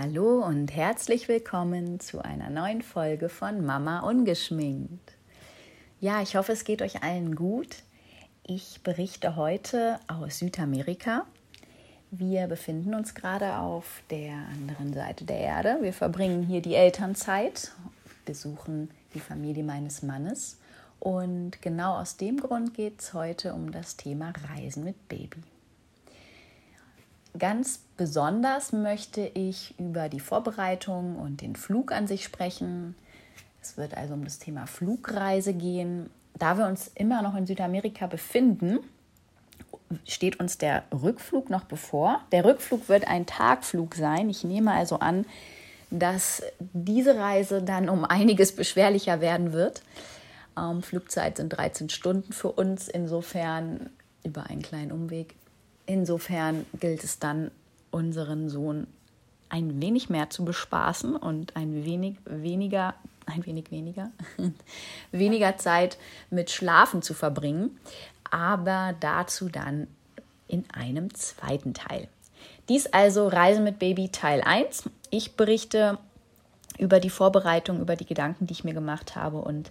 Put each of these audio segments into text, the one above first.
Hallo und herzlich willkommen zu einer neuen Folge von Mama Ungeschminkt. Ja, ich hoffe, es geht euch allen gut. Ich berichte heute aus Südamerika. Wir befinden uns gerade auf der anderen Seite der Erde. Wir verbringen hier die Elternzeit, besuchen die Familie meines Mannes. Und genau aus dem Grund geht es heute um das Thema Reisen mit Baby. Ganz besonders möchte ich über die Vorbereitung und den Flug an sich sprechen. Es wird also um das Thema Flugreise gehen. Da wir uns immer noch in Südamerika befinden, steht uns der Rückflug noch bevor. Der Rückflug wird ein Tagflug sein. Ich nehme also an, dass diese Reise dann um einiges beschwerlicher werden wird. Ähm, Flugzeit sind 13 Stunden für uns, insofern über einen kleinen Umweg Insofern gilt es dann, unseren Sohn ein wenig mehr zu bespaßen und ein wenig weniger, ein wenig weniger, weniger Zeit mit Schlafen zu verbringen. Aber dazu dann in einem zweiten Teil. Dies also Reise mit Baby Teil 1. Ich berichte über die Vorbereitung, über die Gedanken, die ich mir gemacht habe und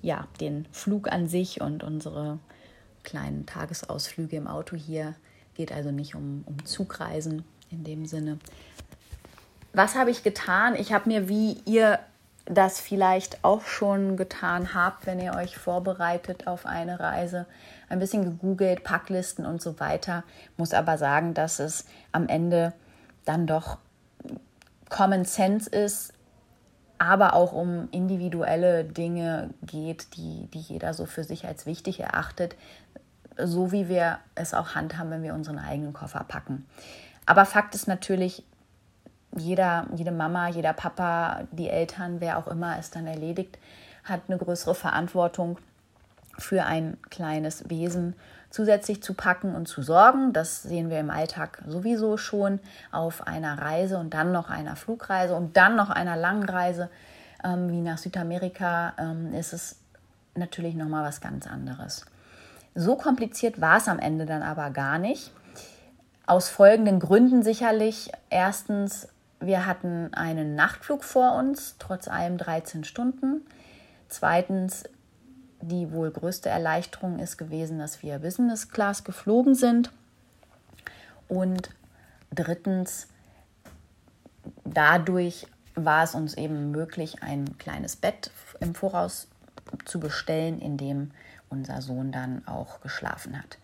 ja, den Flug an sich und unsere kleinen Tagesausflüge im Auto hier geht also nicht um, um Zugreisen in dem Sinne. Was habe ich getan? Ich habe mir, wie ihr das vielleicht auch schon getan habt, wenn ihr euch vorbereitet auf eine Reise, ein bisschen gegoogelt, Packlisten und so weiter. Muss aber sagen, dass es am Ende dann doch Common Sense ist, aber auch um individuelle Dinge geht, die, die jeder so für sich als wichtig erachtet so wie wir es auch handhaben, wenn wir unseren eigenen Koffer packen. Aber Fakt ist natürlich, jeder, jede Mama, jeder Papa, die Eltern, wer auch immer es dann erledigt, hat eine größere Verantwortung für ein kleines Wesen zusätzlich zu packen und zu sorgen. Das sehen wir im Alltag sowieso schon auf einer Reise und dann noch einer Flugreise und dann noch einer langen Reise ähm, wie nach Südamerika ähm, ist es natürlich noch mal was ganz anderes. So kompliziert war es am Ende dann aber gar nicht. Aus folgenden Gründen sicherlich. Erstens, wir hatten einen Nachtflug vor uns, trotz allem 13 Stunden. Zweitens, die wohl größte Erleichterung ist gewesen, dass wir Business Class geflogen sind. Und drittens, dadurch war es uns eben möglich, ein kleines Bett im Voraus zu bestellen, in dem unser Sohn dann auch geschlafen hat.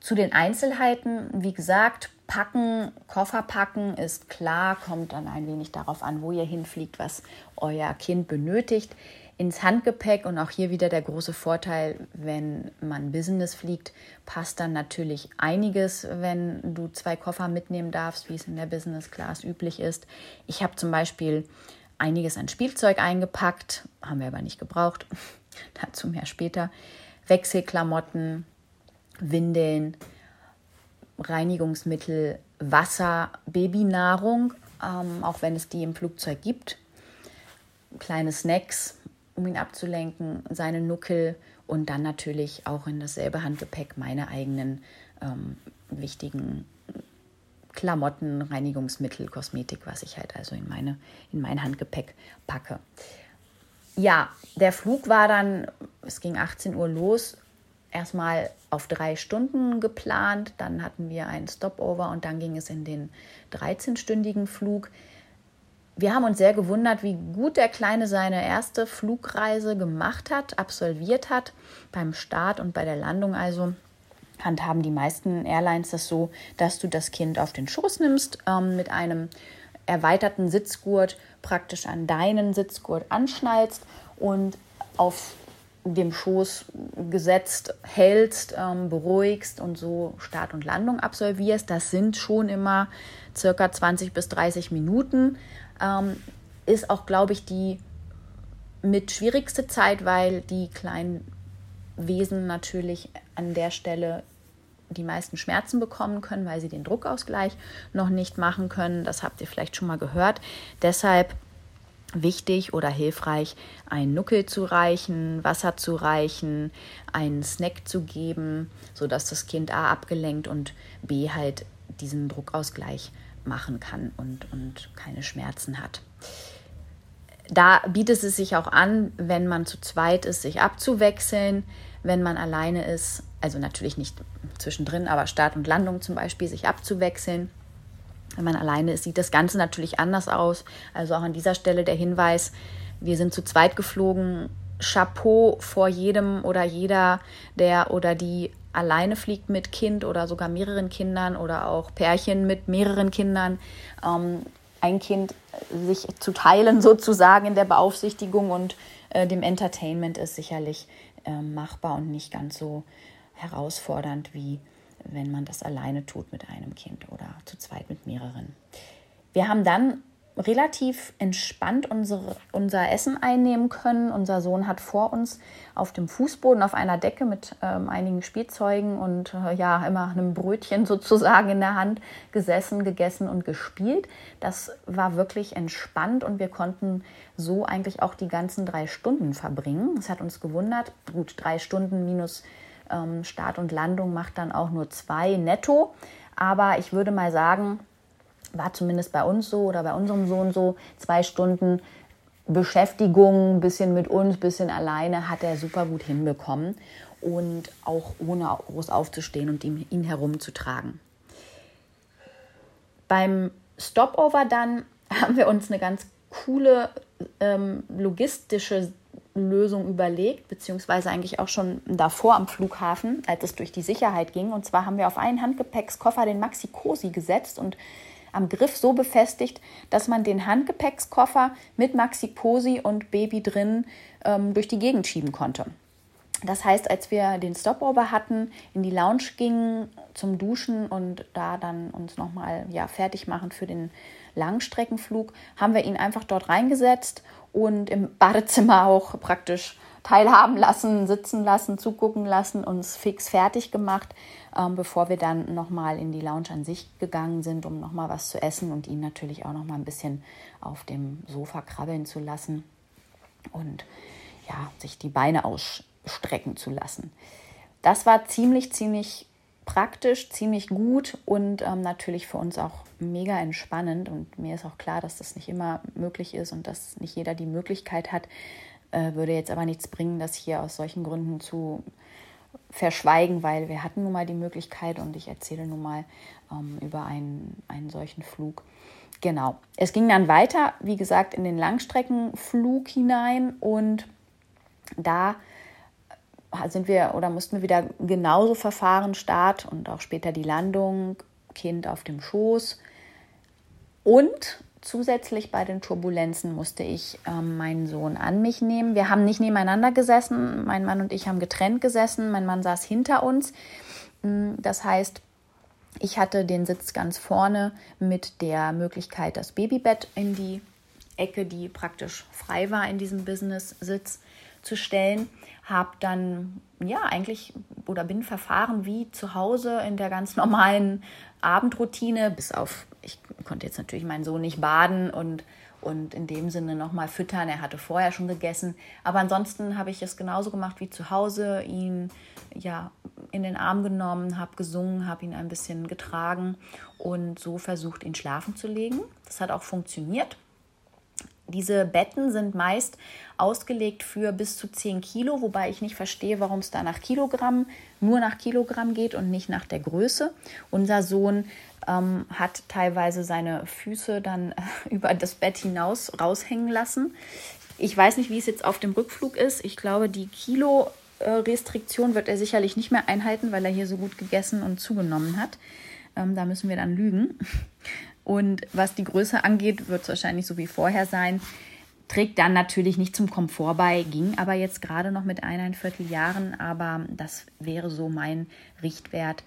Zu den Einzelheiten, wie gesagt, packen, Koffer packen ist klar, kommt dann ein wenig darauf an, wo ihr hinfliegt, was euer Kind benötigt. Ins Handgepäck und auch hier wieder der große Vorteil, wenn man Business fliegt, passt dann natürlich einiges, wenn du zwei Koffer mitnehmen darfst, wie es in der Business Class üblich ist. Ich habe zum Beispiel einiges an Spielzeug eingepackt, haben wir aber nicht gebraucht. Dazu mehr später. Wechselklamotten, Windeln, Reinigungsmittel, Wasser, Babynahrung, ähm, auch wenn es die im Flugzeug gibt. Kleine Snacks, um ihn abzulenken, seine Nuckel und dann natürlich auch in dasselbe Handgepäck meine eigenen ähm, wichtigen Klamotten, Reinigungsmittel, Kosmetik, was ich halt also in, meine, in mein Handgepäck packe ja, der Flug war dann, es ging 18 Uhr los, erstmal auf drei Stunden geplant, dann hatten wir einen Stopover und dann ging es in den 13-stündigen Flug. Wir haben uns sehr gewundert, wie gut der Kleine seine erste Flugreise gemacht hat, absolviert hat, beim Start und bei der Landung also handhaben die meisten Airlines das so, dass du das Kind auf den Schoß nimmst ähm, mit einem erweiterten Sitzgurt praktisch an deinen Sitzgurt anschnallst und auf dem Schoß gesetzt hältst, ähm, beruhigst und so Start und Landung absolvierst. Das sind schon immer circa 20 bis 30 Minuten. Ähm, ist auch, glaube ich, die mit schwierigste Zeit, weil die kleinen Wesen natürlich an der Stelle die meisten Schmerzen bekommen können, weil sie den Druckausgleich noch nicht machen können. Das habt ihr vielleicht schon mal gehört. Deshalb wichtig oder hilfreich, einen Nuckel zu reichen, Wasser zu reichen, einen Snack zu geben, sodass das Kind A abgelenkt und B halt diesen Druckausgleich machen kann und, und keine Schmerzen hat. Da bietet es sich auch an, wenn man zu zweit ist, sich abzuwechseln. Wenn man alleine ist, also natürlich nicht zwischendrin, aber Start und Landung zum Beispiel, sich abzuwechseln. Wenn man alleine ist, sieht das Ganze natürlich anders aus. Also auch an dieser Stelle der Hinweis, wir sind zu zweit geflogen. Chapeau vor jedem oder jeder, der oder die alleine fliegt mit Kind oder sogar mehreren Kindern oder auch Pärchen mit mehreren Kindern. Ähm, ein Kind sich zu teilen sozusagen in der Beaufsichtigung und äh, dem Entertainment ist sicherlich äh, machbar und nicht ganz so herausfordernd wie wenn man das alleine tut mit einem Kind oder zu zweit mit mehreren. Wir haben dann relativ entspannt unsere, unser Essen einnehmen können. Unser Sohn hat vor uns auf dem Fußboden auf einer Decke mit ähm, einigen Spielzeugen und äh, ja, immer einem Brötchen sozusagen in der Hand gesessen, gegessen und gespielt. Das war wirklich entspannt und wir konnten so eigentlich auch die ganzen drei Stunden verbringen. Es hat uns gewundert. Gut, drei Stunden minus ähm, Start und Landung macht dann auch nur zwei netto. Aber ich würde mal sagen, war zumindest bei uns so oder bei unserem Sohn so, zwei Stunden Beschäftigung, bisschen mit uns, bisschen alleine, hat er super gut hinbekommen und auch ohne groß aufzustehen und ihn, ihn herumzutragen. Beim Stopover dann haben wir uns eine ganz coole ähm, logistische Lösung überlegt, beziehungsweise eigentlich auch schon davor am Flughafen, als es durch die Sicherheit ging. Und zwar haben wir auf einen Handgepäckskoffer den Maxi Cosi gesetzt und am Griff so befestigt, dass man den Handgepäckskoffer mit Maxi Posi und Baby drin ähm, durch die Gegend schieben konnte. Das heißt, als wir den Stopover hatten, in die Lounge gingen zum Duschen und da dann uns nochmal ja, fertig machen für den Langstreckenflug, haben wir ihn einfach dort reingesetzt und im Badezimmer auch praktisch teilhaben lassen, sitzen lassen, zugucken lassen, uns fix fertig gemacht, ähm, bevor wir dann nochmal in die Lounge an sich gegangen sind, um nochmal was zu essen und ihn natürlich auch nochmal ein bisschen auf dem Sofa krabbeln zu lassen und ja, sich die Beine ausstrecken zu lassen. Das war ziemlich, ziemlich praktisch, ziemlich gut und ähm, natürlich für uns auch mega entspannend. Und mir ist auch klar, dass das nicht immer möglich ist und dass nicht jeder die Möglichkeit hat. Äh, würde jetzt aber nichts bringen, das hier aus solchen Gründen zu verschweigen, weil wir hatten nun mal die Möglichkeit und ich erzähle nun mal ähm, über einen, einen solchen Flug. Genau. Es ging dann weiter, wie gesagt, in den Langstreckenflug hinein und da sind wir oder mussten wir wieder genauso verfahren, Start und auch später die Landung, Kind auf dem Schoß. Und zusätzlich bei den Turbulenzen musste ich ähm, meinen Sohn an mich nehmen. Wir haben nicht nebeneinander gesessen, mein Mann und ich haben getrennt gesessen, mein Mann saß hinter uns. Mm, das heißt, ich hatte den Sitz ganz vorne mit der Möglichkeit, das Babybett in die Ecke, die praktisch frei war in diesem Business-Sitz, zu stellen habe dann ja eigentlich oder bin verfahren wie zu Hause in der ganz normalen Abendroutine, bis auf, ich konnte jetzt natürlich meinen Sohn nicht baden und, und in dem Sinne nochmal füttern. Er hatte vorher schon gegessen. Aber ansonsten habe ich es genauso gemacht wie zu Hause, ihn ja in den Arm genommen, habe gesungen, habe ihn ein bisschen getragen und so versucht, ihn schlafen zu legen. Das hat auch funktioniert. Diese Betten sind meist ausgelegt für bis zu 10 Kilo, wobei ich nicht verstehe, warum es da nach Kilogramm, nur nach Kilogramm geht und nicht nach der Größe. Unser Sohn ähm, hat teilweise seine Füße dann über das Bett hinaus raushängen lassen. Ich weiß nicht, wie es jetzt auf dem Rückflug ist. Ich glaube, die Kilo-Restriktion wird er sicherlich nicht mehr einhalten, weil er hier so gut gegessen und zugenommen hat. Ähm, da müssen wir dann lügen. Und was die Größe angeht, wird es wahrscheinlich so wie vorher sein. Trägt dann natürlich nicht zum Komfort bei, ging aber jetzt gerade noch mit eineinviertel Jahren, aber das wäre so mein Richtwert.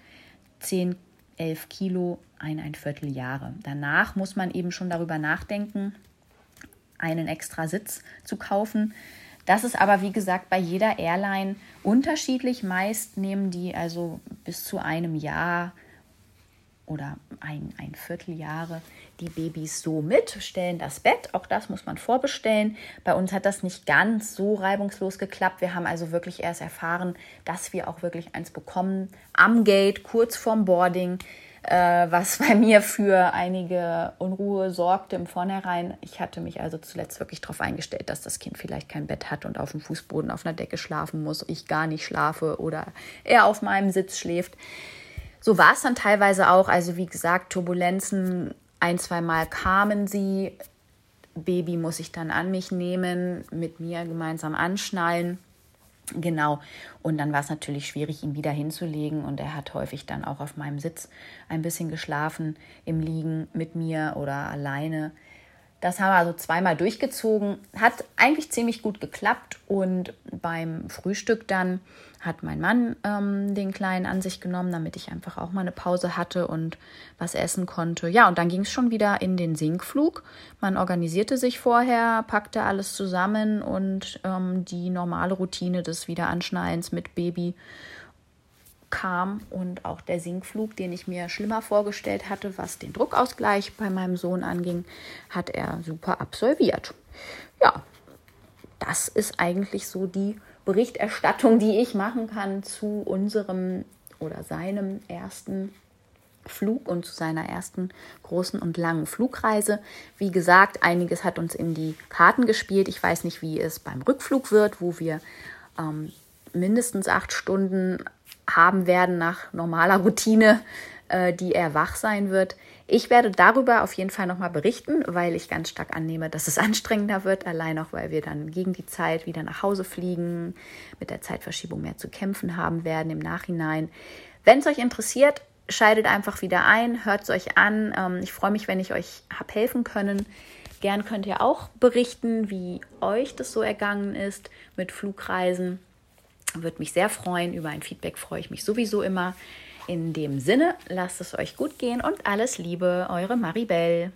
10, 11 Kilo, eineinviertel Jahre. Danach muss man eben schon darüber nachdenken, einen extra Sitz zu kaufen. Das ist aber, wie gesagt, bei jeder Airline unterschiedlich. Meist nehmen die also bis zu einem Jahr oder ein, ein Vierteljahre die Babys so mit, stellen das Bett. Auch das muss man vorbestellen. Bei uns hat das nicht ganz so reibungslos geklappt. Wir haben also wirklich erst erfahren, dass wir auch wirklich eins bekommen am Gate, kurz vorm Boarding. äh, was bei mir für einige Unruhe sorgte im Vornherein. Ich hatte mich also zuletzt wirklich darauf eingestellt, dass das Kind vielleicht kein Bett hat und auf dem Fußboden auf einer Decke schlafen muss, ich gar nicht schlafe oder er auf meinem Sitz schläft. So war es dann teilweise auch. Also wie gesagt, Turbulenzen, ein, zwei Mal kamen sie. Baby muss ich dann an mich nehmen, mit mir gemeinsam anschnallen. Genau. Und dann war es natürlich schwierig, ihn wieder hinzulegen. Und er hat häufig dann auch auf meinem Sitz ein bisschen geschlafen, im Liegen mit mir oder alleine. Das haben wir also zweimal durchgezogen. Hat eigentlich ziemlich gut geklappt. Und beim Frühstück dann hat mein Mann ähm, den Kleinen an sich genommen, damit ich einfach auch mal eine Pause hatte und was essen konnte. Ja, und dann ging es schon wieder in den Sinkflug. Man organisierte sich vorher, packte alles zusammen und ähm, die normale Routine des Wiederanschnallens mit Baby kam und auch der Sinkflug, den ich mir schlimmer vorgestellt hatte, was den Druckausgleich bei meinem Sohn anging, hat er super absolviert. Ja, das ist eigentlich so die Berichterstattung, die ich machen kann zu unserem oder seinem ersten Flug und zu seiner ersten großen und langen Flugreise. Wie gesagt, einiges hat uns in die Karten gespielt. Ich weiß nicht, wie es beim Rückflug wird, wo wir ähm, mindestens acht Stunden haben werden nach normaler Routine, äh, die er wach sein wird. Ich werde darüber auf jeden Fall nochmal berichten, weil ich ganz stark annehme, dass es anstrengender wird, allein auch weil wir dann gegen die Zeit wieder nach Hause fliegen, mit der Zeitverschiebung mehr zu kämpfen haben werden im Nachhinein. Wenn es euch interessiert, schaltet einfach wieder ein, hört es euch an. Ähm, ich freue mich, wenn ich euch habe helfen können. Gern könnt ihr auch berichten, wie euch das so ergangen ist mit Flugreisen. Würde mich sehr freuen. Über ein Feedback freue ich mich sowieso immer. In dem Sinne, lasst es euch gut gehen und alles Liebe, eure Maribel.